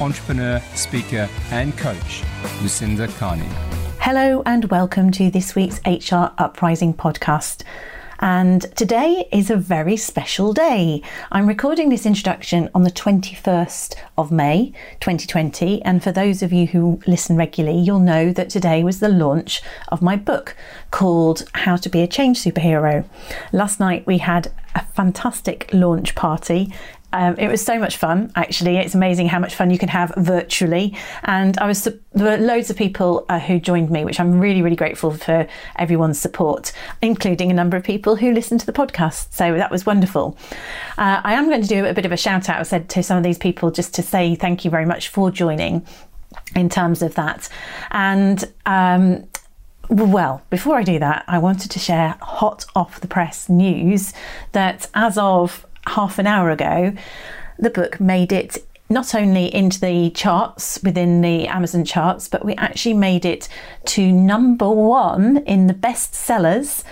entrepreneur, speaker, and coach, Lucinda Carney. Hello, and welcome to this week's HR Uprising podcast. And today is a very special day. I'm recording this introduction on the 21st of May 2020. And for those of you who listen regularly, you'll know that today was the launch of my book called How to Be a Change Superhero. Last night we had a fantastic launch party um, it was so much fun, actually. It's amazing how much fun you can have virtually. And I was there were loads of people uh, who joined me, which I'm really, really grateful for everyone's support, including a number of people who listened to the podcast. So that was wonderful. Uh, I am going to do a bit of a shout out, I said to some of these people, just to say thank you very much for joining in terms of that. And um, well, before I do that, I wanted to share hot off the press news that as of half an hour ago, the book made it not only into the charts within the Amazon charts, but we actually made it to number one in the best sellers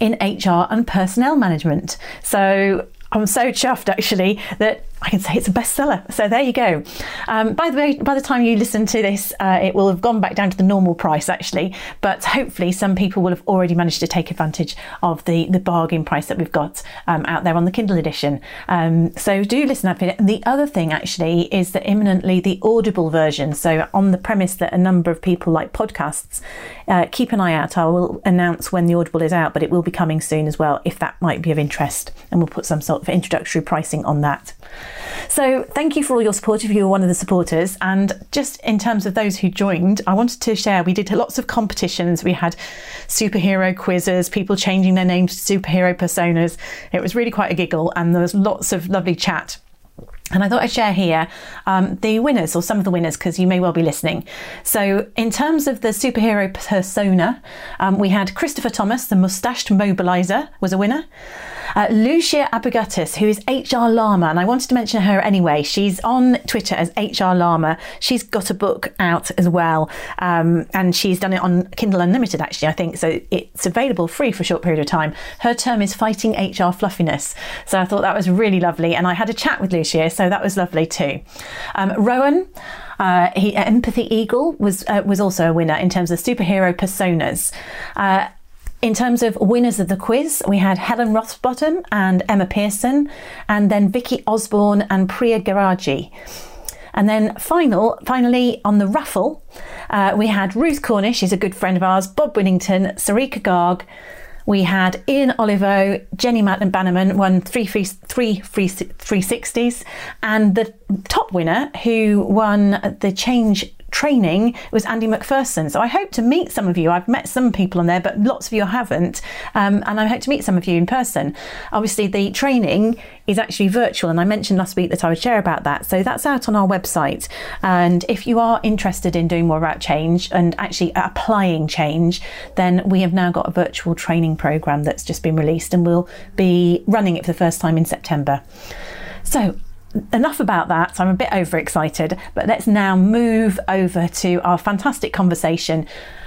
in HR and personnel management. So I'm so chuffed actually that I can say it's a bestseller. So there you go. Um, by the way, by the time you listen to this, uh, it will have gone back down to the normal price actually. But hopefully, some people will have already managed to take advantage of the the bargain price that we've got um, out there on the Kindle edition. Um, so do listen up. And the other thing actually is that imminently the Audible version. So on the premise that a number of people like podcasts, uh, keep an eye out. I will announce when the Audible is out, but it will be coming soon as well if that might be of interest, and we'll put some sort of introductory pricing on that. So thank you for all your support if you were one of the supporters. And just in terms of those who joined, I wanted to share we did lots of competitions. We had superhero quizzes, people changing their names to superhero personas. It was really quite a giggle, and there was lots of lovely chat. And I thought I'd share here um, the winners, or some of the winners, because you may well be listening. So, in terms of the superhero persona, um, we had Christopher Thomas, the mustached mobilizer, was a winner. Uh, Lucia Abugatis, who is HR Llama, and I wanted to mention her anyway. She's on Twitter as HR Llama. She's got a book out as well, um, and she's done it on Kindle Unlimited, actually, I think. So it's available free for a short period of time. Her term is Fighting HR Fluffiness. So I thought that was really lovely, and I had a chat with Lucia, so that was lovely too. Um, Rowan, uh, he, Empathy Eagle was uh, was also a winner in terms of superhero personas. Uh, in terms of winners of the quiz, we had Helen Rothbottom and Emma Pearson, and then Vicky Osborne and Priya Garaji. And then final, finally on the raffle, uh, we had Ruth Cornish, she's a good friend of ours, Bob Winnington, Sarika Garg. We had Ian Olivo, Jenny Matlin Bannerman won three free, three free 360s, and the top winner who won the Change training was Andy McPherson. So I hope to meet some of you. I've met some people on there, but lots of you haven't. Um, and I hope to meet some of you in person. Obviously, the training is actually virtual, and I mentioned last week that I would share about that. So that's out on our website. And if you are interested in doing more about change and actually applying change, then we have now got a virtual training program that's just been released, and we'll be running it for the first time in September. So enough about that. I'm a bit overexcited, but let's now move over to our fantastic conversation.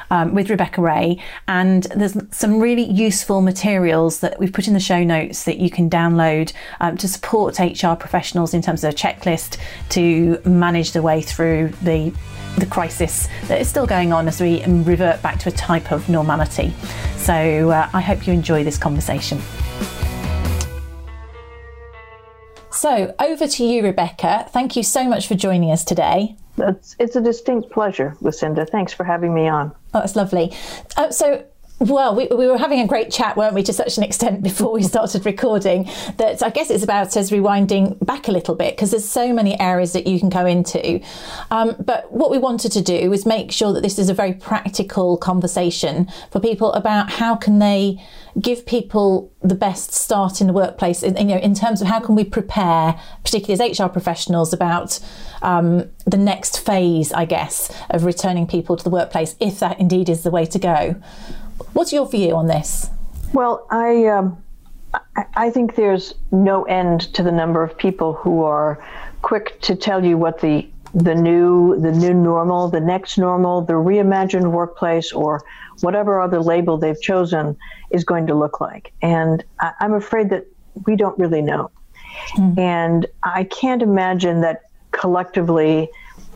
Um, with Rebecca Ray, and there's some really useful materials that we've put in the show notes that you can download um, to support HR professionals in terms of a checklist to manage the way through the the crisis that is still going on as we revert back to a type of normality. So uh, I hope you enjoy this conversation. So over to you, Rebecca. Thank you so much for joining us today. It's, it's a distinct pleasure, Lucinda. Thanks for having me on. Oh, that's lovely. Uh, so Well, we, we were having a great chat, weren't we, to such an extent before we started recording that I guess it's about us rewinding back a little bit because there's so many areas that you can go into. Um, but what we wanted to do was make sure that this is a very practical conversation for people about how can they give people the best start in the workplace, in, you know, in terms of how can we prepare, particularly as HR professionals, about um, the next phase, I guess, of returning people to the workplace, if that indeed is the way to go. What's your view on this? Well, I um, I think there's no end to the number of people who are quick to tell you what the the new the new normal, the next normal, the reimagined workplace, or whatever other label they've chosen is going to look like. And I, am afraid that we don't really know. Mm. And I can't imagine that collectively,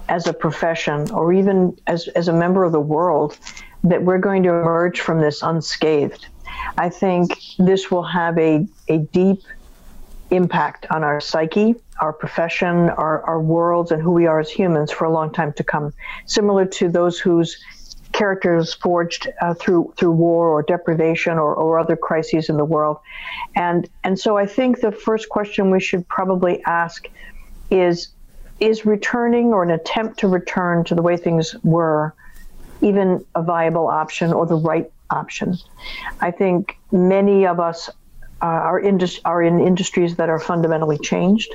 as a profession, or even as as a member of the world, that we're going to emerge from this unscathed. I think this will have a, a deep impact on our psyche, our profession, our, our worlds, and who we are as humans for a long time to come. Similar to those whose characters forged uh, through through war or deprivation or, or other crises in the world, and and so I think the first question we should probably ask is is returning or an attempt to return to the way things were even a viable option or the right option. I think many of us uh, are, indus- are in industries that are fundamentally changed,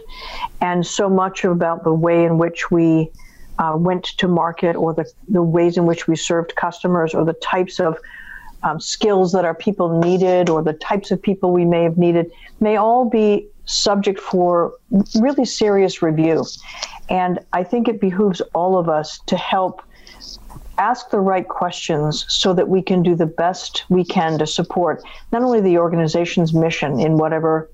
and so much about the way in which we uh, went to market or the, the ways in which we served customers or the types of um, skills that our people needed or the types of people we may have needed may all be subject for really serious review. And I think it behooves all of us to help ask the right questions so that we can do the best we can to support not only the organization's mission in whatever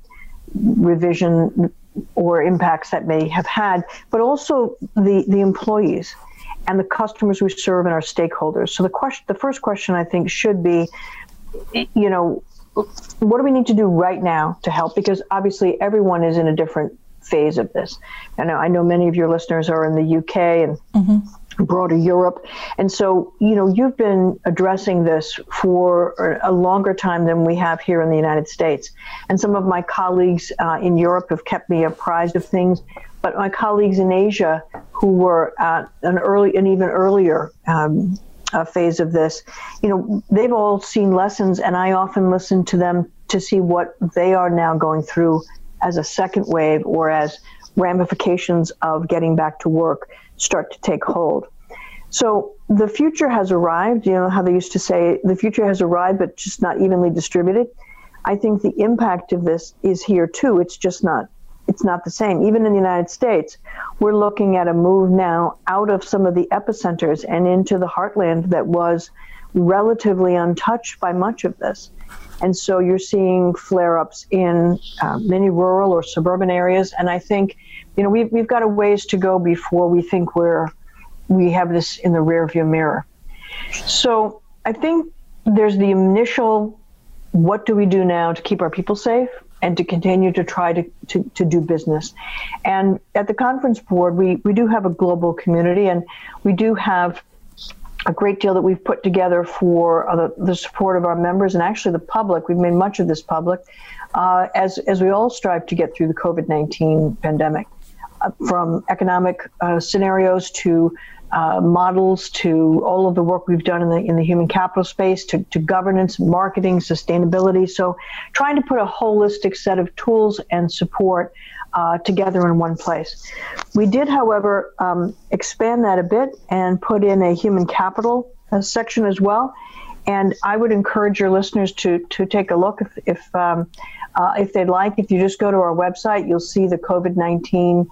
revision or impacts that may have had, but also the, the employees and the customers we serve and our stakeholders. So the question, the first question I think should be, you know, what do we need to do right now to help? Because obviously everyone is in a different phase of this. Know I know many of your listeners are in the UK and mm-hmm broader Europe. And so, you know, you've been addressing this for a longer time than we have here in the United States. And some of my colleagues uh, in Europe have kept me apprised of things. But my colleagues in Asia, who were at an early, an even earlier um, uh, phase of this, you know, they've all seen lessons, and I often listen to them to see what they are now going through as a second wave or as ramifications of getting back to work start to take hold. So the future has arrived. You know how they used to say the future has arrived, but just not evenly distributed. I think the impact of this is here too. It's just not it's not the same. Even in the United States, we're looking at a move now out of some of the epicenters and into the heartland that was relatively untouched by much of this. And so you're seeing flare ups in uh, many rural or suburban areas. And I think you know, we've, we've got a ways to go before we think we're, we have this in the rearview mirror. So I think there's the initial, what do we do now to keep our people safe? and to continue to try to, to, to do business. And at the conference board, we, we do have a global community and we do have a great deal that we've put together for uh, the, the, support of our members and actually the public. We've made much of this public uh, as, as we all strive to get through the COVID 19 pandemic from economic uh, scenarios to uh, models to all of the work we've done in the in the human capital space to, to governance, marketing, sustainability. So, trying to put a holistic set of tools and support uh, together in one place. We did, however, um, expand that a bit and put in a human capital uh, section as well. And I would encourage your listeners to to take a look if if, um, uh, if they'd like. If you just go to our website, you'll see the COVID nineteen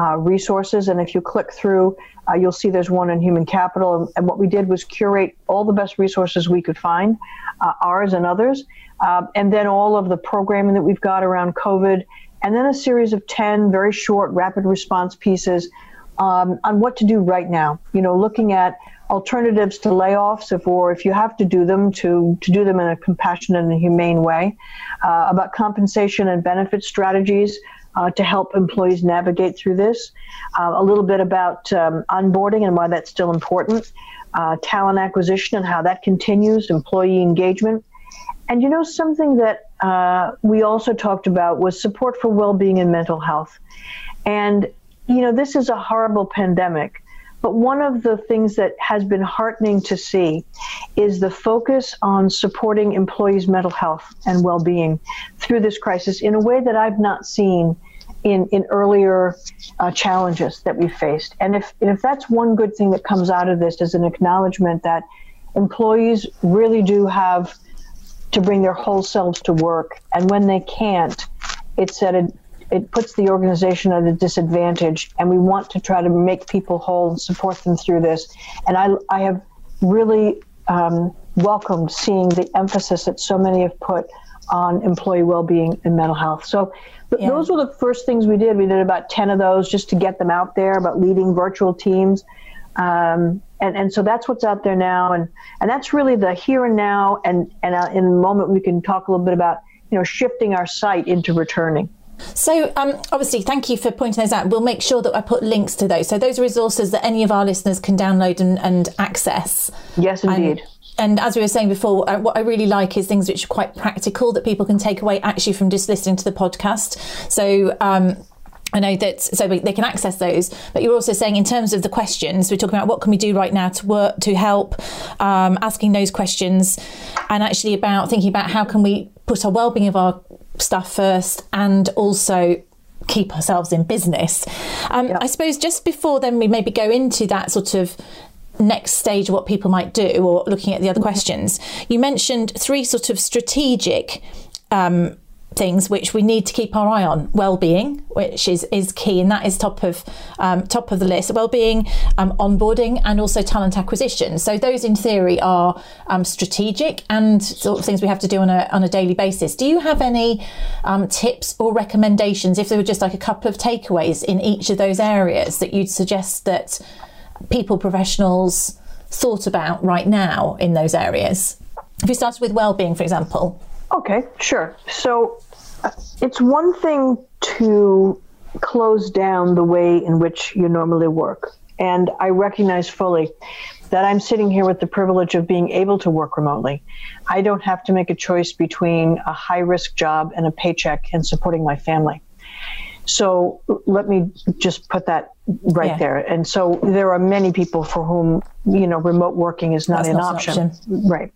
uh, resources. And if you click through, uh, you'll see there's one in human capital. And, what we did was curate all the best resources we could find, uh, ours and others, uh, and then all of the programming that we've got around COVID, and then a series of 10 very short rapid response pieces um, on what to do right now. You know, looking at alternatives to layoffs if, or if you have to do them to, to do them in a compassionate and humane way uh, about compensation and benefit strategies uh, to help employees navigate through this, uh, a little bit about um, onboarding and why that's still important, uh, talent acquisition and how that continues, employee engagement. And you know, something that uh, we also talked about was support for well being and mental health. And, you know, this is a horrible pandemic. But one of the things that has been heartening to see is the focus on supporting employees' mental health and well being through this crisis in a way that I've not seen in, in earlier uh, challenges that we've faced. And if, if that's one good thing that comes out of this is an acknowledgement that employees really do have to bring their whole selves to work. And when they can't, it's at a it puts the organization at a disadvantage, and we want to try to make people whole and support them through this. And I, I have really um, welcomed seeing the emphasis that so many have put on employee well-being and mental health. So th- yeah. those were the first things we did. We did about ten of those just to get them out there about leading virtual teams. Um, and, and so that's what's out there now, and, and that's really the here and now. And, and uh, in a moment, we can talk a little bit about you know shifting our sight into returning. So, um, obviously, thank you for pointing those out. We'll make sure that I put links to those. So, those are resources that any of our listeners can download and, and access. Yes, indeed. And, and as we were saying before, uh, what I really like is things which are quite practical that people can take away actually from just listening to the podcast. So, um, I know that so they can access those, but you're also saying in terms of the questions, we're talking about what can we do right now to work to help, um, asking those questions, and actually about thinking about how can we put our well-being of our stuff first and also keep ourselves in business. Um. I suppose just before then, we maybe go into that sort of next stage of what people might do or looking at the other mm-hmm. questions. You mentioned three sort of strategic um, things which we need to keep our eye on. Well-being which is is key and that is top of um, top of the list. Well-being um, onboarding and also talent acquisition. So those in theory are um, strategic and sort of things we have to do on a, on a daily basis. Do you have any um, tips or recommendations if there were just like a couple of takeaways in each of those areas that you'd suggest that people professionals thought about right now in those areas? If we started with well-being for example Okay, sure. So uh, it's one thing to close down the way in which you normally work. And I recognize fully that I'm sitting here with the privilege of being able to work remotely. I don't have to make a choice between a high risk job and a paycheck and supporting my family. So let me just put that right yeah. there. And so there are many people for whom, you know, remote working is not an not option. An option. Right.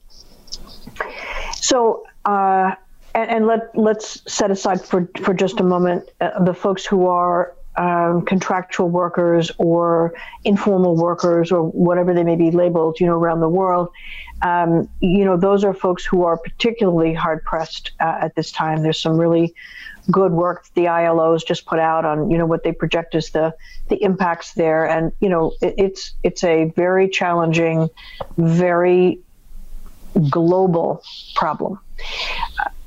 So uh, and, and, let let's set aside for for just a moment uh, the folks who are um, contractual workers or informal workers or whatever they may be labeled, you know, around the world. Um, you know, those are folks who are particularly hard pressed uh, at this time. There's some really good work that the ILO ILO's just put out on, you know, what they project as the the impacts there, and you know, it, it's it's a very challenging, very global problem.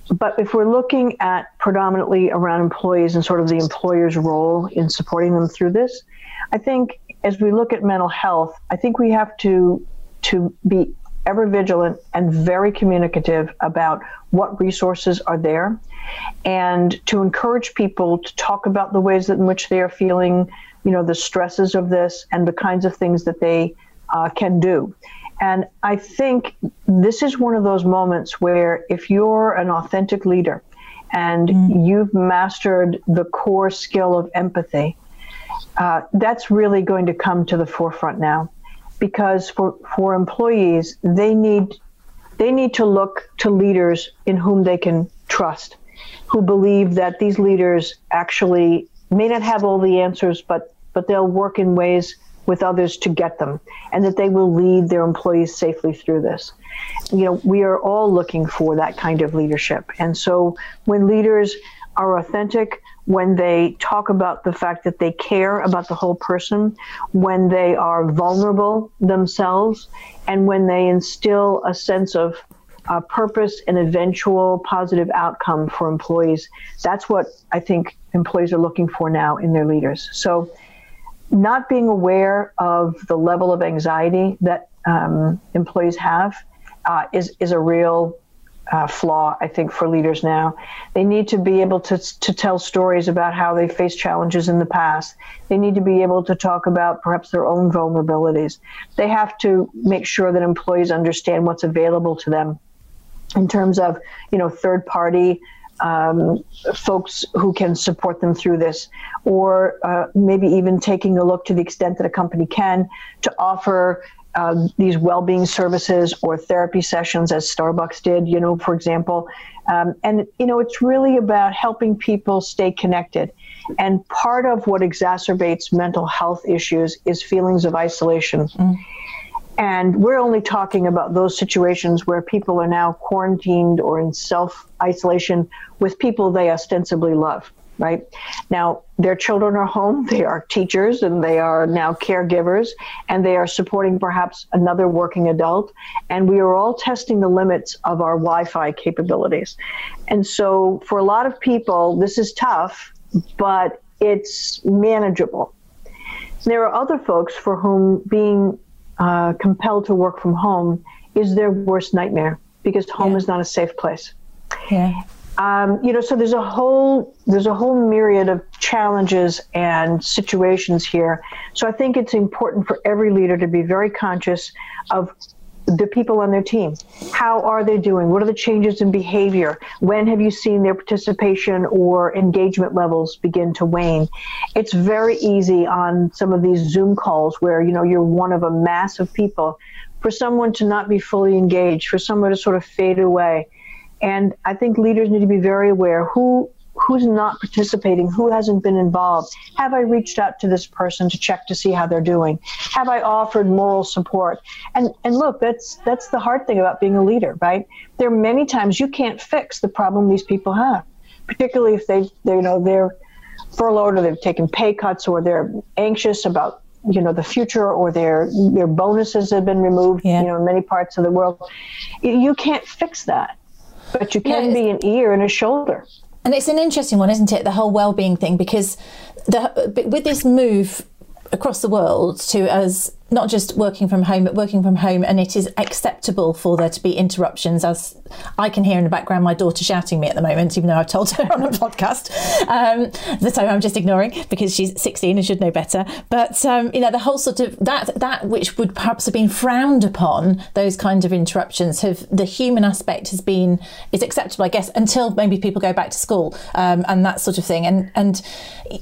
But if we're looking at predominantly around employees and sort of the employer's role in supporting them through this, I think as we look at mental health, I think we have to to be ever vigilant and very communicative about what resources are there and to encourage people to talk about the ways in which they are feeling, you know, the stresses of this and the kinds of things that they uh, can do. And I think this is one of those moments where if you're an authentic leader and mm. you've mastered the core skill of empathy, uh, that's really going to come to the forefront now. Because for, for employees, they need they need to look to leaders in whom they can trust, who believe that these leaders actually may not have all the answers, but but they'll work in ways with others to get them and that they will lead their employees safely through this. You know, we are all looking for that kind of leadership. And so when leaders are authentic, when they talk about the fact that they care about the whole person, when they are vulnerable themselves, and when they instill a sense of uh, purpose and eventual positive outcome for employees. That's what I think employees are looking for now in their leaders. So not being aware of the level of anxiety that um, employees have uh, is is a real uh, flaw, I think, for leaders now. They need to be able to, to tell stories about how they faced challenges in the past. They need to be able to talk about perhaps their own vulnerabilities. They have to make sure that employees understand what's available to them in terms of, you know, third party um, folks who can support them through this, or uh, maybe even taking a look to the extent that a company can to offer uh, these well-being services or therapy sessions as starbucks did you know for example. Um, and you know it's really about helping people stay connected. And part of what exacerbates mental health issues is feelings of isolation. Mm. And we're only talking about those situations where people are now quarantined or in self-isolation with people they ostensibly love right? Now, their children are home, they are teachers, and they are now caregivers, and they are supporting perhaps another working adult. And we are all testing the limits of our Wi Fi capabilities. And so, for a lot of people, this is tough, but it's manageable. There are other folks for whom being uh, compelled to work from home is their worst nightmare because home yeah. is not a safe place. Yeah. Um, you know, so there's a whole there's a whole myriad of challenges and situations here. So I think it's important for every leader to be very conscious of the people on their team. How are they doing? What are the changes in behavior? When have you seen their participation or engagement levels begin to wane? It's very easy on some of these Zoom calls where you know you're one of a mass of people for someone to not be fully engaged, for someone to sort of fade away. And I think leaders need to be very aware who who's not participating, who hasn't been involved. Have I reached out to this person to check to see how they're doing? Have I offered moral support? And and look, that's that's the hard thing about being a leader, right? There are many times you can't fix the problem these people have, particularly if they they you know they're furloughed or they've taken pay cuts or they're anxious about you know the future or their their bonuses have been removed yeah. you know in many parts of the world you can't fix that but you can be an ear and a shoulder. And it's an interesting one, isn't it? The whole well-being thing, because the, with this move across the world to us not just working from home, but working from home, and it is acceptable for there to be interruptions. As I can hear in the background, my daughter shouting me at the moment, even though I've told her on a podcast. Um, so I'm just ignoring because she's 16 and should know better. But um, you know, the whole sort of that that which would perhaps have been frowned upon, those kinds of interruptions, have the human aspect has been is acceptable, I guess, until maybe people go back to school um, and that sort of thing. And and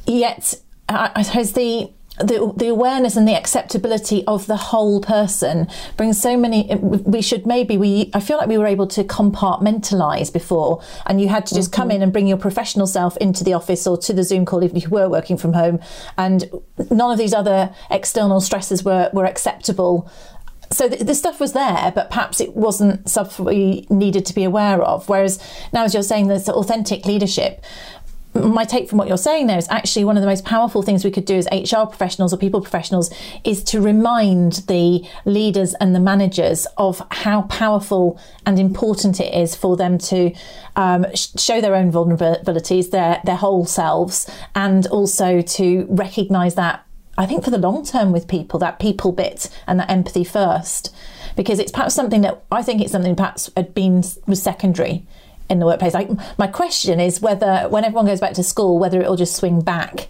yet, I suppose the the, the awareness and the acceptability of the whole person brings so many we should maybe we i feel like we were able to compartmentalize before and you had to just mm-hmm. come in and bring your professional self into the office or to the zoom call even if you were working from home and none of these other external stresses were were acceptable so the, the, stuff was there, but perhaps it wasn't stuff we needed to be aware of. Whereas now, as you're saying, there's authentic leadership my take from what you're saying there is actually one of the most powerful things we could do as HR professionals or people professionals is to remind the leaders and the managers of how powerful and important it is for them to um, show their own vulnerabilities, their their whole selves, and also to recognise that. I think for the long term with people, that people bit and that empathy first, because it's perhaps something that I think it's something perhaps had been was secondary in the workplace. Like my question is whether when everyone goes back to school, whether it'll just swing back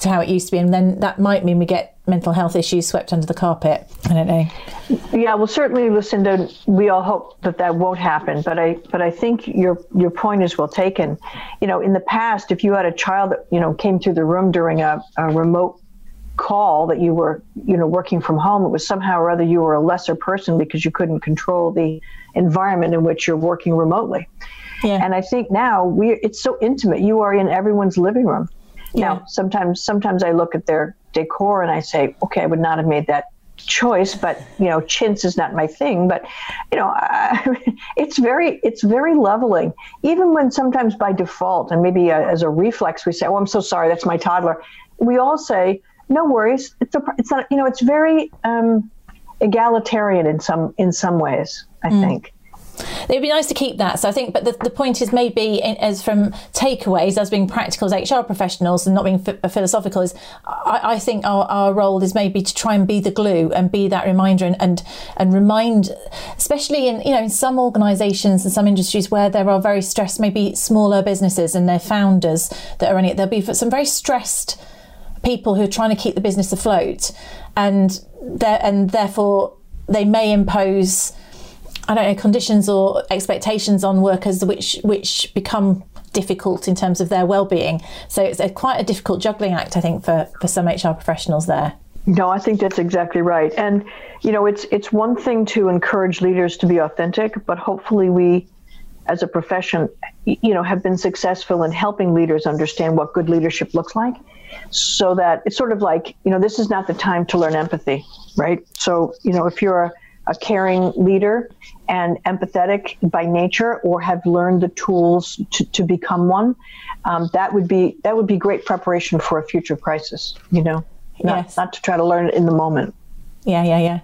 to how it used to be, and then that might mean we get mental health issues swept under the carpet. I don't know. Yeah, well, certainly, Lucinda, we all hope that that won't happen. But I, but I think your your point is well taken. You know, in the past, if you had a child that you know came through the room during a, a remote call that you were you know working from home, it was somehow or other you were a lesser person because you couldn't control the environment in which you're working remotely. Yeah. And I think now we it's so intimate. You are in everyone's living room. Yeah. Now, sometimes sometimes I look at their decor and I say, okay, I would not have made that choice, but you know, chintz is not my thing. But you know, it's very it's very leveling. Even when sometimes by default and maybe uh, as a reflex we say, oh, I'm so sorry, that's my toddler. We all say, no worries. It's a, it's not you know, it's very um, egalitarian in some in some ways. I mm. think. It'd be nice to keep that. So I think, but the, the point is maybe in, as from takeaways as being practical as HR professionals and not being philosophical is, I, I think our, our role is maybe to try and be the glue and be that reminder and, and, and remind, especially in, you know, in some organisations and some industries where there are very stressed, maybe smaller businesses and their founders that are running it, there'll be some very stressed people who are trying to keep the business afloat and and therefore they may impose I don't know conditions or expectations on workers which which become difficult in terms of their well-being. So it's a, quite a difficult juggling act, I think, for for some HR professionals there. No, I think that's exactly right. And you know, it's it's one thing to encourage leaders to be authentic, but hopefully we as a profession, you know, have been successful in helping leaders understand what good leadership looks like so that it's sort of like, you know, this is not the time to learn empathy, right? So, you know, if you're a, a caring leader and empathetic by nature or have learned the tools to, to become one, um, that would be that would be great preparation for a future crisis, you know, not, yes. not to try to learn it in the moment. Yeah, yeah, yeah.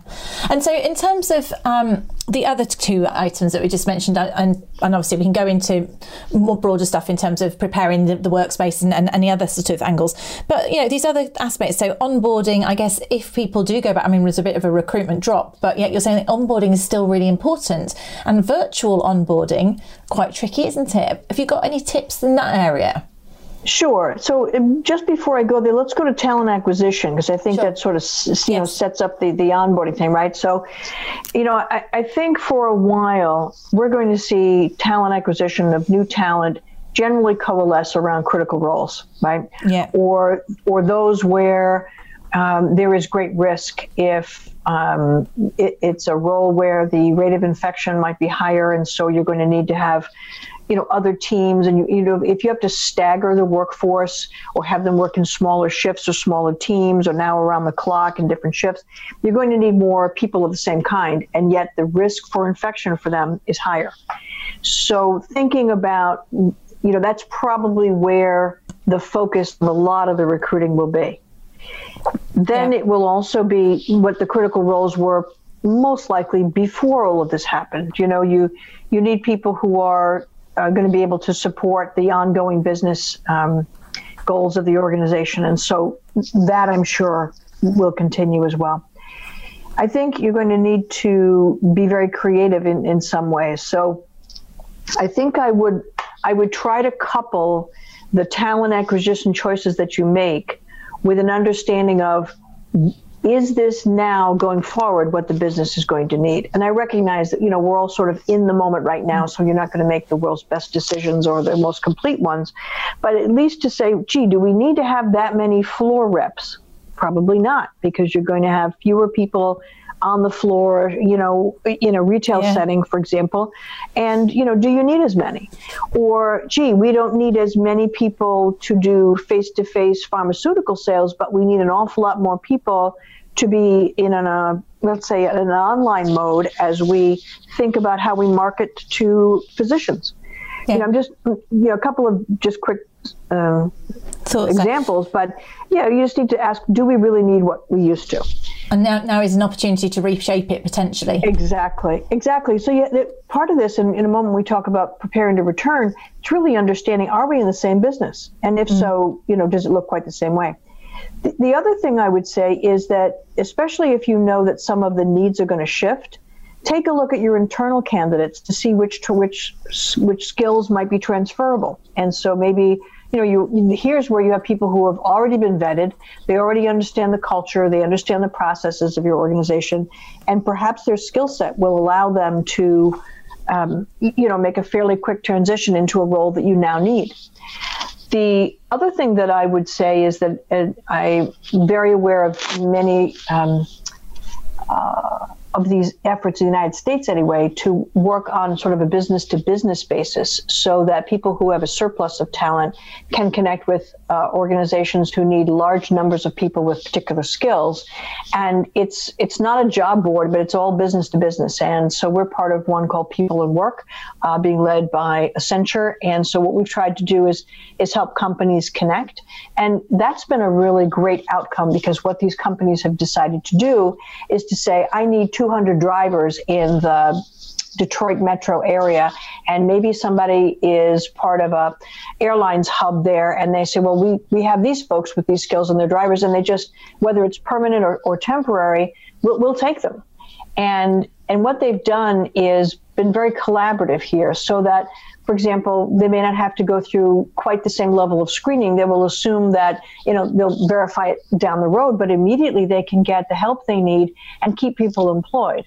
And so, in terms of um, the other two items that we just mentioned, and, and obviously we can go into more broader stuff in terms of preparing the, the workspace and, and, any other sort of angles. But you know, these other aspects. So, onboarding. I guess if people do go back, I mean, there's a bit of a recruitment drop, but yet you're saying that onboarding is still really important, and virtual onboarding quite tricky, isn't it? Have you got any tips in that area? Sure. So um, just before I go there, let's go to talent acquisition because I think sure. that sort of you yes. know sets up the the onboarding thing, right? So, you know, I, I think for a while we're going to see talent acquisition of new talent generally coalesce around critical roles, right? Yeah. Or or those where um, there is great risk if um, it, it's a role where the rate of infection might be higher, and so you're going to need to have you know other teams and you, you know if you have to stagger the workforce or have them work in smaller shifts or smaller teams or now around the clock in different shifts you're going to need more people of the same kind and yet the risk for infection for them is higher. So thinking about you know that's probably where the focus of a lot of the recruiting will be then yeah. it will also be what the critical roles were most likely before all of this happened you know you you need people who are uh, going to be able to support the ongoing business um, goals of the organization. And so that I'm sure will continue as well. I think you're going to need to be very creative in, in some ways. So I think I would I would try to couple the talent acquisition choices that you make with an understanding of is this now going forward what the business is going to need? And I recognize that, you know, we're all sort of in the moment right now, so you're not going to make the world's best decisions or the most complete ones. But at least to say, gee, do we need to have that many floor reps? Probably not, because you're going to have fewer people on the floor, you know, in a retail yeah. setting, for example. And, you know, do you need as many? Or, gee, we don't need as many people to do face to face pharmaceutical sales, but we need an awful lot more people to be in an, uh, let's say, an online mode as we think about how we market to physicians. Yeah. You know, I'm just, you know, a couple of just quick um, examples, but yeah, you just need to ask: Do we really need what we used to? And now, now is an opportunity to reshape it potentially. Exactly, exactly. So yeah, part of this, in, in a moment, we talk about preparing to return. It's really understanding: Are we in the same business? And if mm. so, you know, does it look quite the same way? The, the other thing I would say is that, especially if you know that some of the needs are going to shift, take a look at your internal candidates to see which to which which skills might be transferable. And so maybe you know you here's where you have people who have already been vetted. They already understand the culture. They understand the processes of your organization. And perhaps their skill set will allow them to um, you know make a fairly quick transition into a role that you now need. The other thing that I would say is that uh, I'm very aware of many um, uh, of these efforts in the United States, anyway, to work on sort of a business to business basis so that people who have a surplus of talent can connect with uh, organizations who need large numbers of people with particular skills. And it's, it's not a job board, but it's all business to business. And so we're part of one called People and Work, uh, being led by Accenture. And so what we've tried to do is, is help companies connect. And that's been a really great outcome because what these companies have decided to do is to say, I need two 200 drivers in the Detroit metro area, and maybe somebody is part of a airlines hub there, and they say, well, we we have these folks with these skills and their drivers, and they just whether it's permanent or, or temporary, we'll, we'll take them. And and what they've done is been very collaborative here, so that for example, they may not have to go through quite the same level of screening. They will assume that, you know, they'll verify it down the road, but immediately they can get the help they need and keep people employed.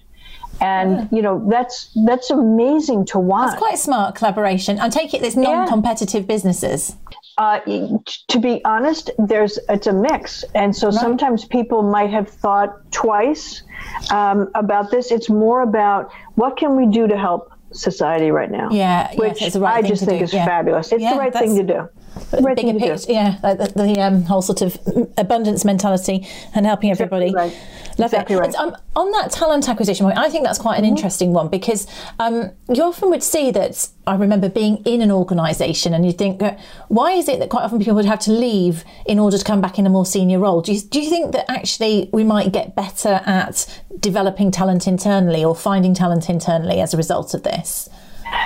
And yeah. you know that's that's amazing to watch. That's quite a smart collaboration. I take it there's non-competitive yeah. businesses. Uh, to be honest, there's it's a mix, and so right. sometimes people might have thought twice um, about this. It's more about what can we do to help society right now. Yeah, which yes, right I just think do. is yeah. fabulous. It's yeah, the right thing to do. Bigger picture, yeah, the, the um, whole sort of abundance mentality and helping everybody. Exactly right. Love exactly it. Right. Um, on that talent acquisition point, I think that's quite an mm-hmm. interesting one because um, you often would see that. I remember being in an organisation, and you think, why is it that quite often people would have to leave in order to come back in a more senior role? Do you, do you think that actually we might get better at developing talent internally or finding talent internally as a result of this?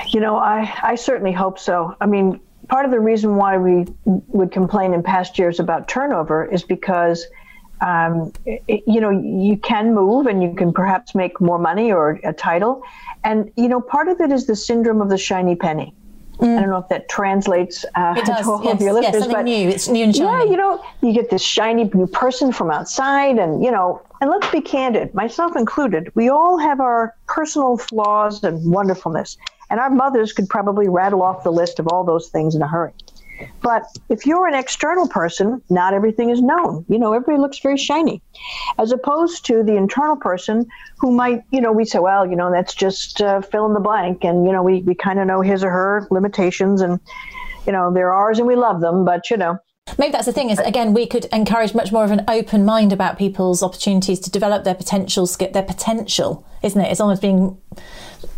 You know, I, I certainly hope so. I mean, part of the reason why we would complain in past years about turnover is because um, it, you know, you can move and you can perhaps make more money or a title. And, you know, part of it is the syndrome of the shiny penny. Mm. I don't know if that translates uh, does, to all yes, of your listeners, yes, but new. It's new and shiny. Yeah, you know, you get this shiny new person from outside, and you know, and let's be candid, myself included, we all have our personal flaws and wonderfulness, and our mothers could probably rattle off the list of all those things in a hurry. But if you're an external person, not everything is known. You know, everybody looks very shiny, as opposed to the internal person who might, you know, we say, well, you know, that's just uh, fill in the blank, and you know, we we kind of know his or her limitations, and you know, they're ours, and we love them, but you know, Maybe that's the thing is again we could encourage much more of an open mind about people's opportunities to develop their potential skip their potential, isn't it? It's almost being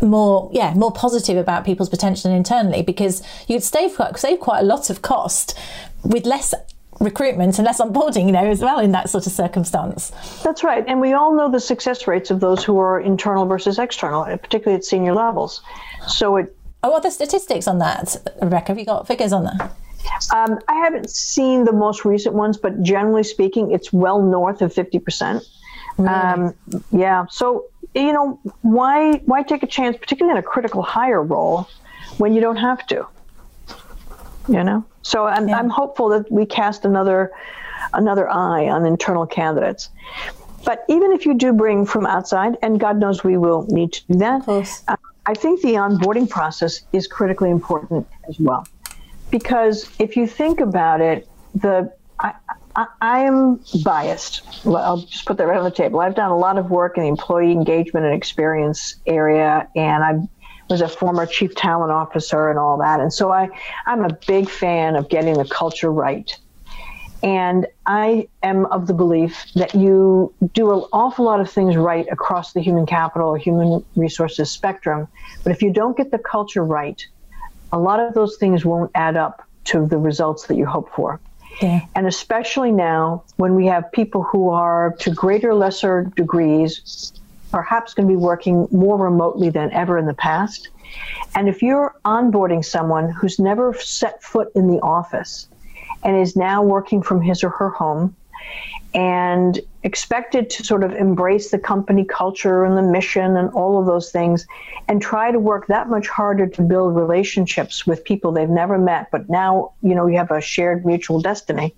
more yeah more positive about people's potential internally because you'd save quite, save quite a lot of cost with less recruitment and less onboarding, you know, as well in that sort of circumstance. That's right. And we all know the success rates of those who are internal versus external, particularly at senior levels. So it. Oh, what are the statistics on that, Rebecca? Have you got figures on that? Um, I haven't seen the most recent ones, but generally speaking, it's well north of 50%. Really? Um, yeah. So you know, why why take a chance, particularly in a critical hire role, when you don't have to? You know. So I'm, yeah. I'm hopeful that we cast another another eye on internal candidates. But even if you do bring from outside, and God knows we will need to do that, uh, I think the onboarding process is critically important as well. Because if you think about it, the I, am biased. I'll just put that right on the table. I've done a lot of work in the employee engagement and experience area, and I was a former chief talent officer and all that. And so I, I'm a big fan of getting the culture right. And I am of the belief that you do an awful lot of things right across the human capital human resources spectrum. But if you don't get the culture right, a lot of those things won't add up to the results that you hope for. Yeah. And especially now when we have people who are to greater or lesser degrees perhaps going to be working more remotely than ever in the past. And if you're onboarding someone who's never set foot in the office and is now working from his or her home and expected to sort of embrace the company culture and the mission and all of those things and try to work that much harder to build relationships with people they've never met but now you know you have a shared mutual destiny.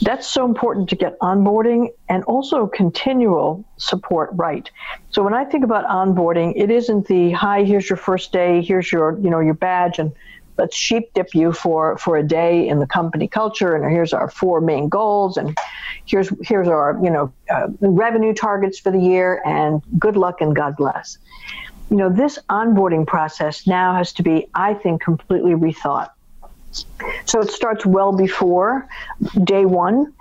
That's so important to get onboarding and also continual support right? So when i think about onboarding it isn't the hi here's your first day here's your you know your badge and let's sheep dip you for for a day in the company culture and here's our four main goals and here's here's our you know uh, revenue targets for the year and good luck and god bless. You know this onboarding process now has to be i think completely rethought. So it starts well before day one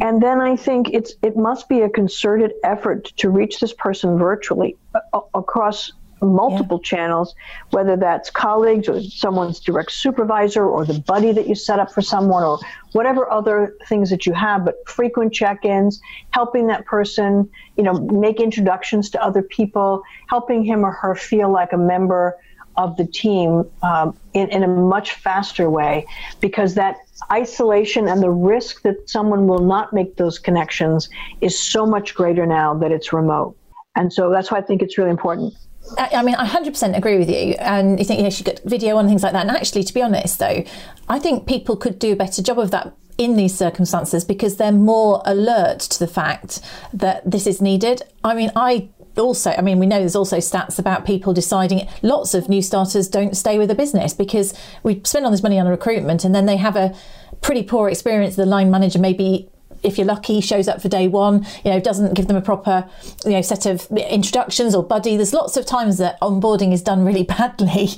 and then I think it's it must be a concerted effort to reach this person virtually uh, across multiple yeah. channels, whether that's colleagues or someone's direct supervisor or the buddy that you set up for someone or whatever other things that you have, but frequent check-ins, helping that person, you know, make introductions to other people, helping him or her feel like a member of the team um, in, in a much faster way because that isolation and the risk that someone will not make those connections is so much greater now that it's remote. And so that's why I think it's really important. I mean, I 100% agree with you. And you think, yes, you get video and things like that. And actually, to be honest, though, I think people could do a better job of that in these circumstances because they're more alert to the fact that this is needed. I mean, I also, I mean, we know there's also stats about people deciding lots of new starters don't stay with a business because we spend all this money on recruitment and then they have a pretty poor experience. The line manager maybe if you're lucky, shows up for day one, you know, doesn't give them a proper, you know, set of introductions or buddy. There's lots of times that onboarding is done really badly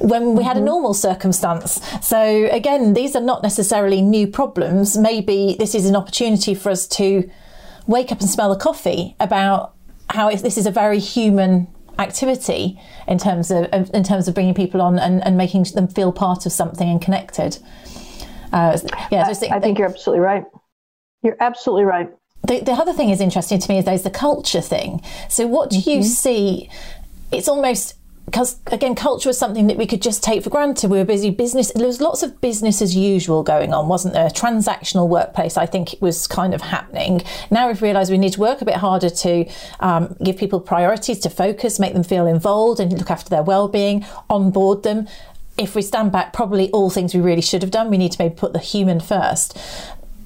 when we had a mm-hmm. normal circumstance. So again, these are not necessarily new problems. Maybe this is an opportunity for us to wake up and smell the coffee about how this is a very human activity in terms of in terms of bringing people on and, and making them feel part of something and connected. Uh, yeah, I, think, I think you're absolutely right. You're absolutely right. The, the other thing is interesting to me is there's the culture thing. So what do you mm-hmm. see? It's almost because again, culture was something that we could just take for granted. We were busy business. There was lots of business as usual going on, wasn't there? A Transactional workplace, I think, it was kind of happening. Now we've realised we need to work a bit harder to um, give people priorities, to focus, make them feel involved, and look after their well-being, onboard them. If we stand back, probably all things we really should have done. We need to maybe put the human first.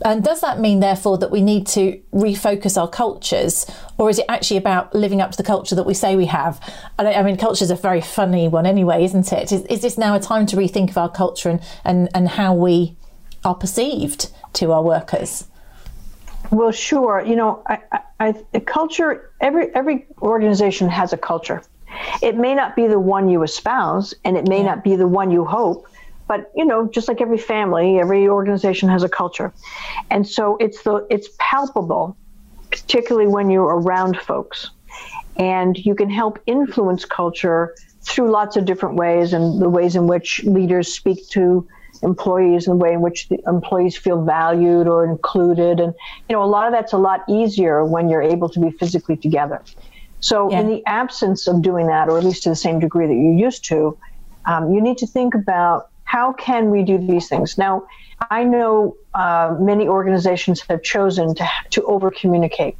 And does that mean, therefore, that we need to refocus our cultures, or is it actually about living up to the culture that we say we have? I, mean, culture is a very funny one, anyway, isn't it? Is, is, this now a time to rethink of our culture and, and, and how we are perceived to our workers? Well, sure. You know, I, I, I, culture. Every every organization has a culture. It may not be the one you espouse, and it may yeah. not be the one you hope, but you know just like every family every organization has a culture. And so it's the it's palpable particularly when you're around folks. And you can help influence culture through lots of different ways and the ways in which leaders speak to employees and the way in which the employees feel valued or included. And you know a lot of that's a lot easier when you're able to be physically together. So yeah. in the absence of doing that or at least to the same degree that you used to um, you need to think about how can we do these things? Now, I know uh, many organizations have chosen to, to over communicate.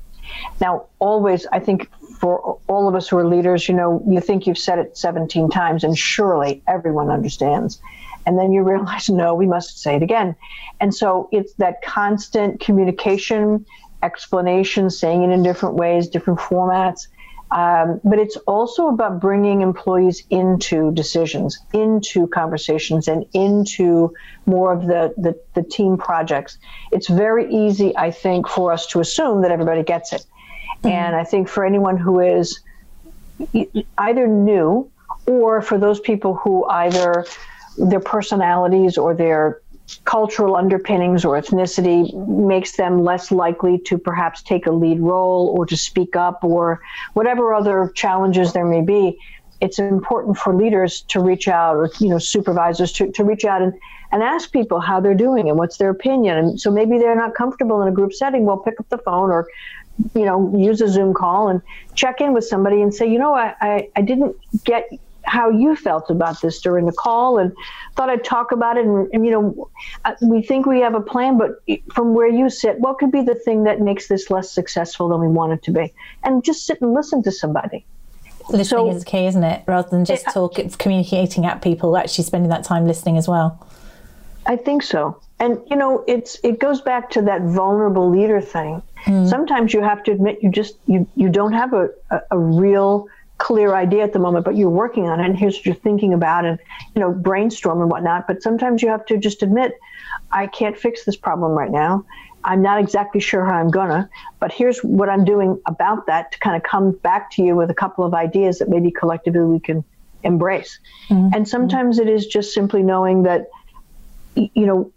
Now, always, I think for all of us who are leaders, you know, you think you've said it 17 times and surely everyone understands. And then you realize, no, we must say it again. And so it's that constant communication, explanation, saying it in different ways, different formats. Um, but it's also about bringing employees into decisions, into conversations, and into more of the, the, the, team projects. It's very easy, I think, for us to assume that everybody gets it. Mm-hmm. And I think for anyone who is either new or for those people who either their personalities or their cultural underpinnings or ethnicity makes them less likely to perhaps take a lead role or to speak up or whatever other challenges there may be it's important for leaders to reach out or you know supervisors to, to reach out and, and ask people how they're doing and what's their opinion. And so maybe they're not comfortable in a group setting well pick up the phone or you know use a zoom call and check in with somebody and say you know i, I, I didn't get how you felt about this during the call and thought I'd talk about it. And, and, you know, uh, we think we have a plan, but from where you sit, what could be the thing that makes this less successful than we want it to be? And just sit and listen to somebody. Listening so, is key, isn't it? Rather than just it, talk, communicating at people, actually spending that time listening as well. I think so. And you know, it's it goes back to that vulnerable leader thing. Mm. Sometimes you have to admit you just you you don't have a, a, a real clear idea at the moment, but you're working on it, and here's what you're thinking about, and you know, brainstorm and whatnot. But sometimes you have to just admit, I can't fix this problem right now. I'm not exactly sure how I'm gonna, but here's what I'm doing about that to kind of come back to you with a couple of ideas that maybe collectively we can embrace. Mm-hmm. And sometimes it is just simply knowing that, you know,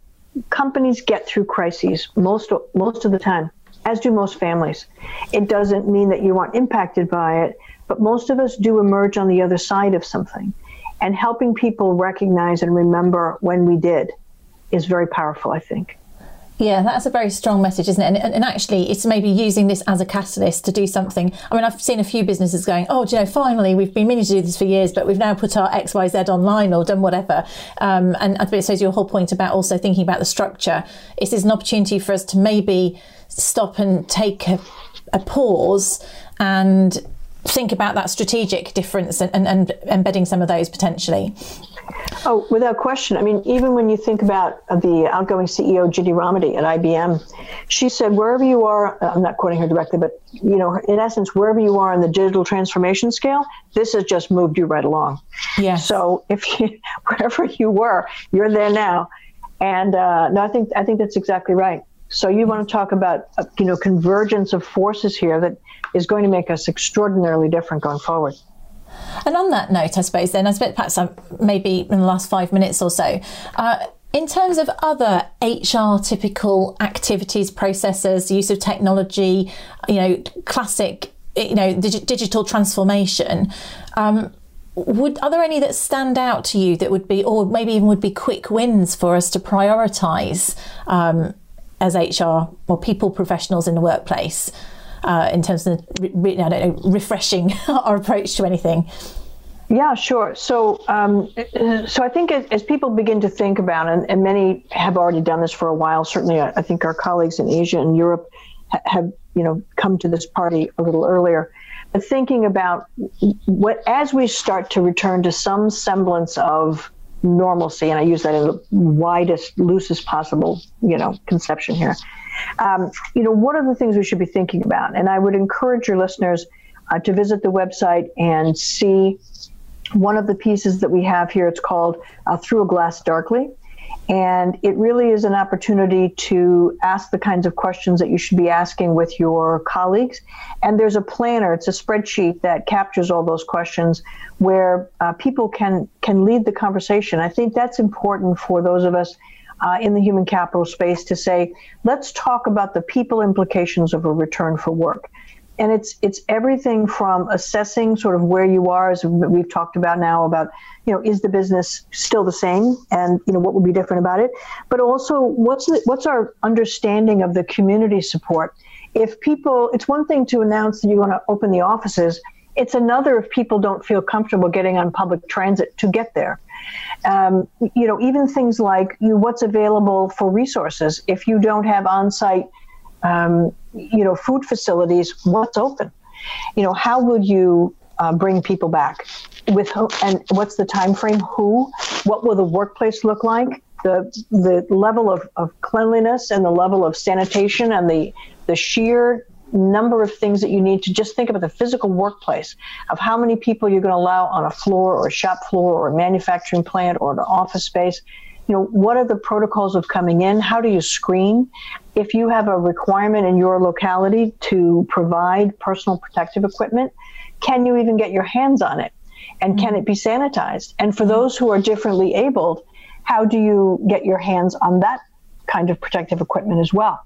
companies get through crises most most of the time as do most families. It doesn't mean that you aren't impacted by it, but most of us do emerge on the other side of something. And helping people recognize and remember when we did is very powerful, I think. Yeah, that's a very strong message, isn't it? And, and, actually, it's maybe using this as a catalyst to do something. I mean, I've seen a few businesses going, oh, do you know, finally, we've been meaning to do this for years, but we've now put our XYZ online or done whatever. Um, and I suppose your whole point about also thinking about the structure is an opportunity for us to maybe stop and take a, a pause and think about that strategic difference and, and, and embedding some of those potentially. Oh, without question. I mean, even when you think about the outgoing CEO, Ginni Rometty at IBM, she said, wherever you are, I'm not quoting her directly, but, you know, in essence, wherever you are in the digital transformation scale, this has just moved you right along. Yeah. So if you, wherever you were, you're there now. And uh, no, I think, I think that's exactly right. So you want to talk about, uh, you know, convergence of forces here that is going to make us extraordinarily different going forward. And on that note, I suppose then, I suppose perhaps maybe in the last five minutes or so, uh, in terms of other HR typical activities, processes, use of technology, you know, classic, you know, dig- digital transformation. Um, would are there any that stand out to you that would be, or maybe even would be quick wins for us to prioritise um, as HR or people professionals in the workplace? Uh, in terms of re- I don't know refreshing our approach to anything. Yeah, sure. So, um, so I think as, as, people begin to think about, and, and, many have already done this for a while. Certainly, I, I think our colleagues in Asia and Europe ha- have, you know, come to this party a little earlier. But thinking about what as we start to return to some semblance of normalcy, and I use that in the widest, loosest possible, you know, conception here um, you know, what are the things we should be thinking about? And I would encourage your listeners uh, to visit the website and see one of the pieces that we have here. It's called uh, Through a Glass Darkly. And it really is an opportunity to ask the kinds of questions that you should be asking with your colleagues. And there's a planner, it's a spreadsheet that captures all those questions where uh, people can, can lead the conversation. I think that's important for those of us uh, in the human capital space to say, let's talk about the people implications of a return for work. And it's it's everything from assessing sort of where you are, as we've talked about now, about you know is the business still the same, and you know what would be different about it, but also what's the, what's our understanding of the community support. If people, it's one thing to announce that you want to open the offices. It's another if people don't feel comfortable getting on public transit to get there. Um, you know, even things like you, what's available for resources. If you don't have on-site, um, you know, food facilities, what's open? You know, how would you uh, bring people back? With and what's the time frame? Who? What will the workplace look like? The the level of, of cleanliness and the level of sanitation and the the sheer number of things that you need to just think about the physical workplace of how many people you're going to allow on a floor or a shop floor or a manufacturing plant or an office space. You know what are the protocols of coming in? How do you screen? If you have a requirement in your locality to provide personal protective equipment can you even get your hands on it? And can mm-hmm. it be sanitized? And for those who are differently abled how do you get your hands on that kind of protective equipment as well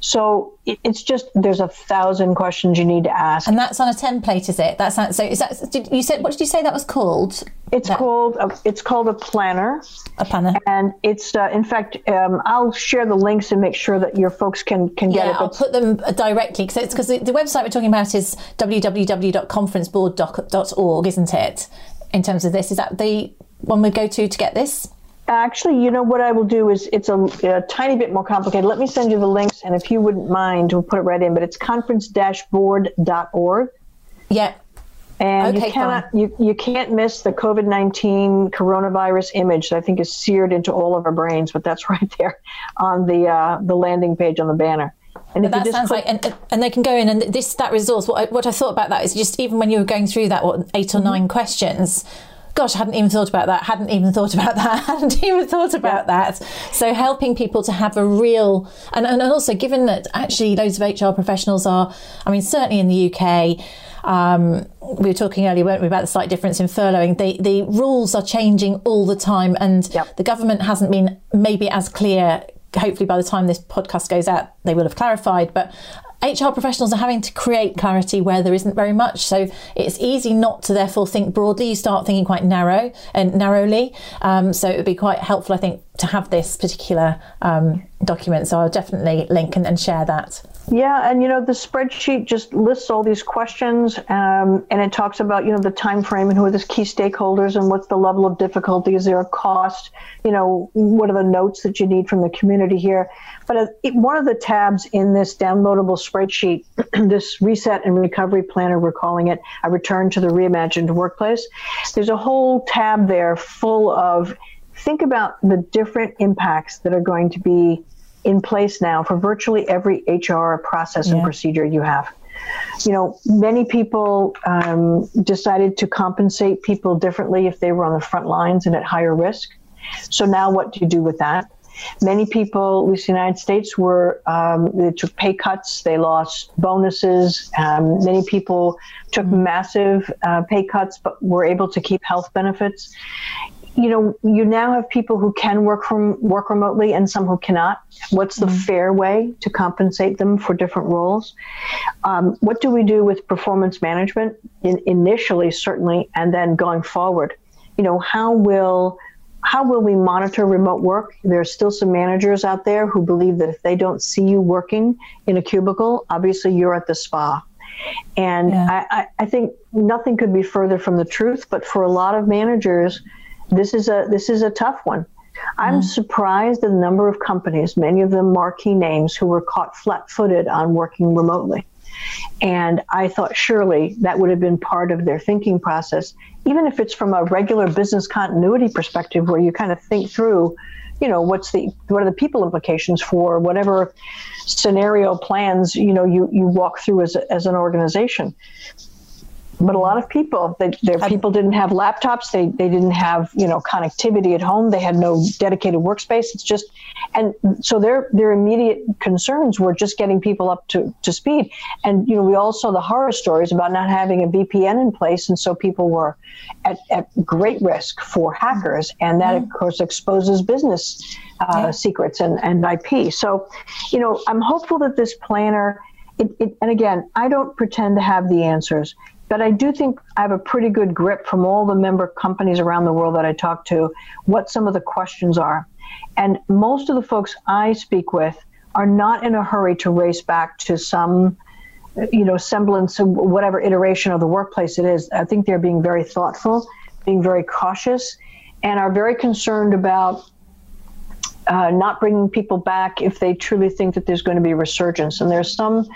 so it's just there's a thousand questions you need to ask. And that's on a template, is it? That's not, so. Is that did you said what did you say that was called? It's that, called a, it's called a planner. A planner. And it's uh, in fact um, I'll share the links and make sure that your folks can can get yeah, it. I'll put them directly because it's because the, the website we're talking about is www.conferenceboard.org, isn't it? In terms of this, is that the one we go to to get this? Actually, you know what I will do is it's a, a, tiny bit more complicated. Let me send you the links, and if you wouldn't mind, we'll put it right in. But it's conference-board.org. Yeah. And okay, you cannot fine. you, you can't miss the COVID nineteen coronavirus image that I think is seared into all of our brains. But that's right there on the uh, the landing page on the banner. And that sounds click- like, and, and they can go in and this that resource. What I, what I thought about that is just even when you were going through that, what eight or mm-hmm. nine questions gosh, I hadn't even thought about that, hadn't even thought about that, hadn't even thought about that. So helping people to have a real, and, and also given that actually loads of HR professionals are, I mean, certainly in the UK, um, we were talking earlier, weren't we, about the slight difference in furloughing. The, the rules are changing all the time, and yep. the government hasn't been maybe as clear. Hopefully, by the time this podcast goes out, they will have clarified. But HR professionals are having to create clarity where there isn't very much. So it's easy not to therefore think broadly. You start thinking quite narrow and narrowly. Um, so it would be quite helpful, I think, to have this particular um, document. So I'll definitely link and, and share that. Yeah, and you know the spreadsheet just lists all these questions, um, and it talks about you know the time frame and who are the key stakeholders and what's the level of difficulty. Is there a cost? You know, what are the notes that you need from the community here? But uh, it, one of the tabs in this downloadable spreadsheet, this reset and recovery planner, we're calling it a return to the reimagined workplace. There's a whole tab there full of think about the different impacts that are going to be in place now for virtually every HR process yeah. and procedure you have. You know, many people um, decided to compensate people differently if they were on the front lines and at higher risk. So now, what do you do with that? Many people, at least in the United States, were um, they took pay cuts, they lost bonuses. Um, many people took mm-hmm. massive uh, pay cuts, but were able to keep health benefits you know, you now have people who can work from work remotely and some who cannot. What's the mm-hmm. fair way to compensate them for different roles? Um, what do we do with performance management in, initially, certainly, and then going forward? You know, how will how will we monitor remote work? There are still some managers out there who believe that if they don't see you working in a cubicle, obviously you're at the spa. And yeah. I, I, I think nothing could be further from the truth. But for a lot of managers, this is a this is a tough one. I'm mm. surprised at the number of companies, many of them marquee names, who were caught flat-footed on working remotely. And I thought surely that would have been part of their thinking process, even if it's from a regular business continuity perspective, where you kind of think through, you know, what's the what are the people implications for whatever scenario plans you know you you walk through as a, as an organization but a lot of people they, their people didn't have laptops. They, they didn't have you know connectivity at home. They had no dedicated workspace. It's just and so their their immediate concerns were just getting people up to, to speed. And you know we all saw the horror stories about not having a vpn in place. And so people were at, at great risk for hackers. And that of course exposes business uh, yeah. secrets and, and ip so you know i'm hopeful that this planner it, it, and again, I don't pretend to have the answers. But I do think I have a pretty good grip from all the member companies around the world that I talk to what some of the questions are. And most of the folks I speak with are not in a hurry to race back to some you know semblance of whatever iteration of the workplace it is. I think they're being very thoughtful, being very cautious, and are very concerned about uh, not bringing people back if they truly think that there's going to be a resurgence. And there's some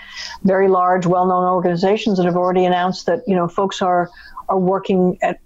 very large, well-known organizations that have already announced that you know folks are are working at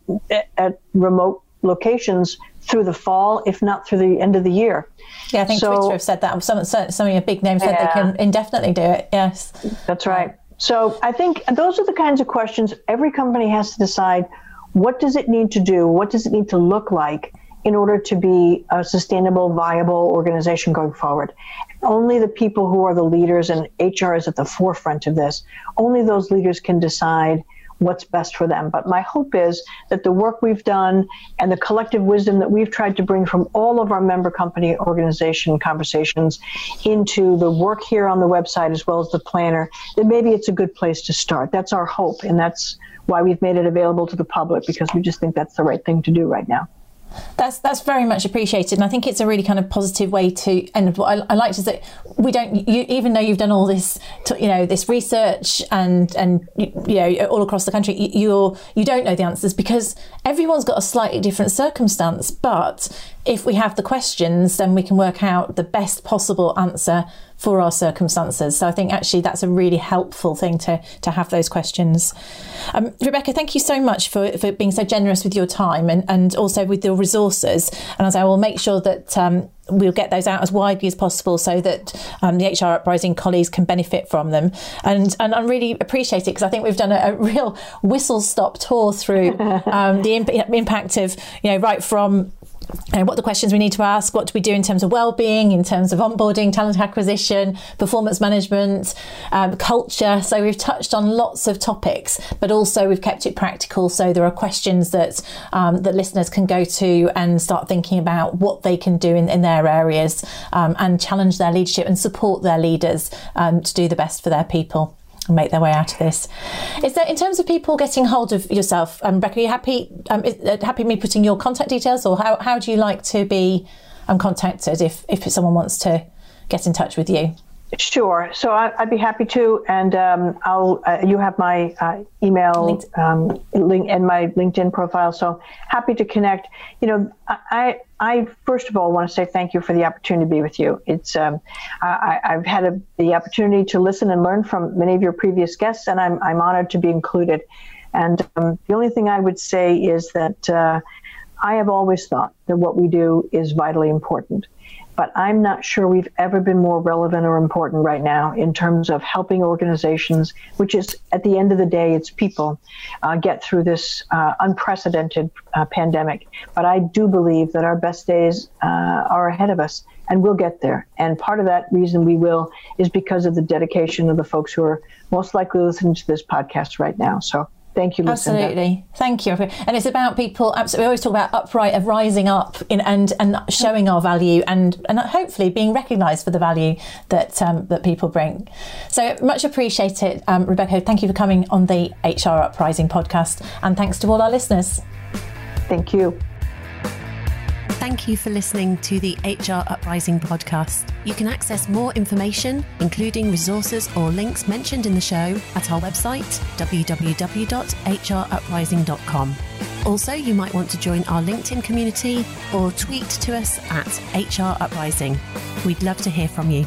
at remote locations through the fall, if not through the end of the year. Yeah, I think so, Twitter have said that. Some some of your big names said yeah, they can indefinitely do it. Yes, that's right. So I think those are the kinds of questions every company has to decide. What does it need to do? What does it need to look like? In order to be a sustainable, viable organization going forward. Only the people who are the leaders, and HR is at the forefront of this, only those leaders can decide what's best for them. But my hope is that the work we've done and the collective wisdom that we've tried to bring from all of our member company organization conversations into the work here on the website as well as the planner, that maybe it's a good place to start. That's our hope, and that's why we've made it available to the public because we just think that's the right thing to do right now. That's that's very much appreciated, and I think it's a really kind of positive way to. And what I, I liked is that we don't, you, even though you've done all this, you know, this research and and you know all across the country, you, you're you don't know the answers because everyone's got a slightly different circumstance. But if we have the questions, then we can work out the best possible answer for our circumstances. So I think actually that's a really helpful thing to to have those questions. Um, Rebecca, thank you so much for, for being so generous with your time and, and also with your resources. And as I will make sure that um, we'll get those out as widely as possible so that um, the HR Uprising colleagues can benefit from them. And and I really appreciate it because I think we've done a, a real whistle stop tour through um, the imp- impact of you know right from and what the questions we need to ask, what do we do in terms of well-being, in terms of onboarding, talent acquisition, performance management, um, culture. So we've touched on lots of topics, but also we've kept it practical. So there are questions that um, that listeners can go to and start thinking about what they can do in, in their areas um, and challenge their leadership and support their leaders um, to do the best for their people and make their way out of this. Is there, in terms of people getting hold of yourself, um, Rebecca, are you happy, um, is, uh, happy me putting your contact details or how, how do you like to be um, contacted if, if someone wants to get in touch with you? Sure. So I, would be happy to, and um, I'll. Uh, you have my uh, email um, link and my LinkedIn profile. So happy to connect. You know, I I first of all want to say thank you for the opportunity to be with you. It's um, I, have had a, the opportunity to listen and learn from many of your previous guests, and I'm I'm honored to be included. And um, the only thing I would say is that uh, I have always thought that what we do is vitally important but I'm not sure we've ever been more relevant or important right now in terms of helping organizations, which is at the end of the day, it's people, uh, get through this uh, unprecedented uh, pandemic. But I do believe that our best days uh, are ahead of us, and we'll get there. And part of that reason we will is because of the dedication of the folks who are most likely listening to this podcast right now. So Thank you, Lucinda. Absolutely. Thank you. And it's about people, absolutely, we always talk about upright, of rising up in, and, and showing our value and, and hopefully being recognised for the value that, um, that people bring. So much appreciated, um, Rebecca. Thank you for coming on the HR Uprising podcast. And thanks to all our listeners. Thank you. Thank you for listening to the HR Uprising podcast. You can access more information, including resources or links mentioned in the show, at our website, www.hruprising.com. Also, you might want to join our LinkedIn community or tweet to us at HR Uprising. We'd love to hear from you.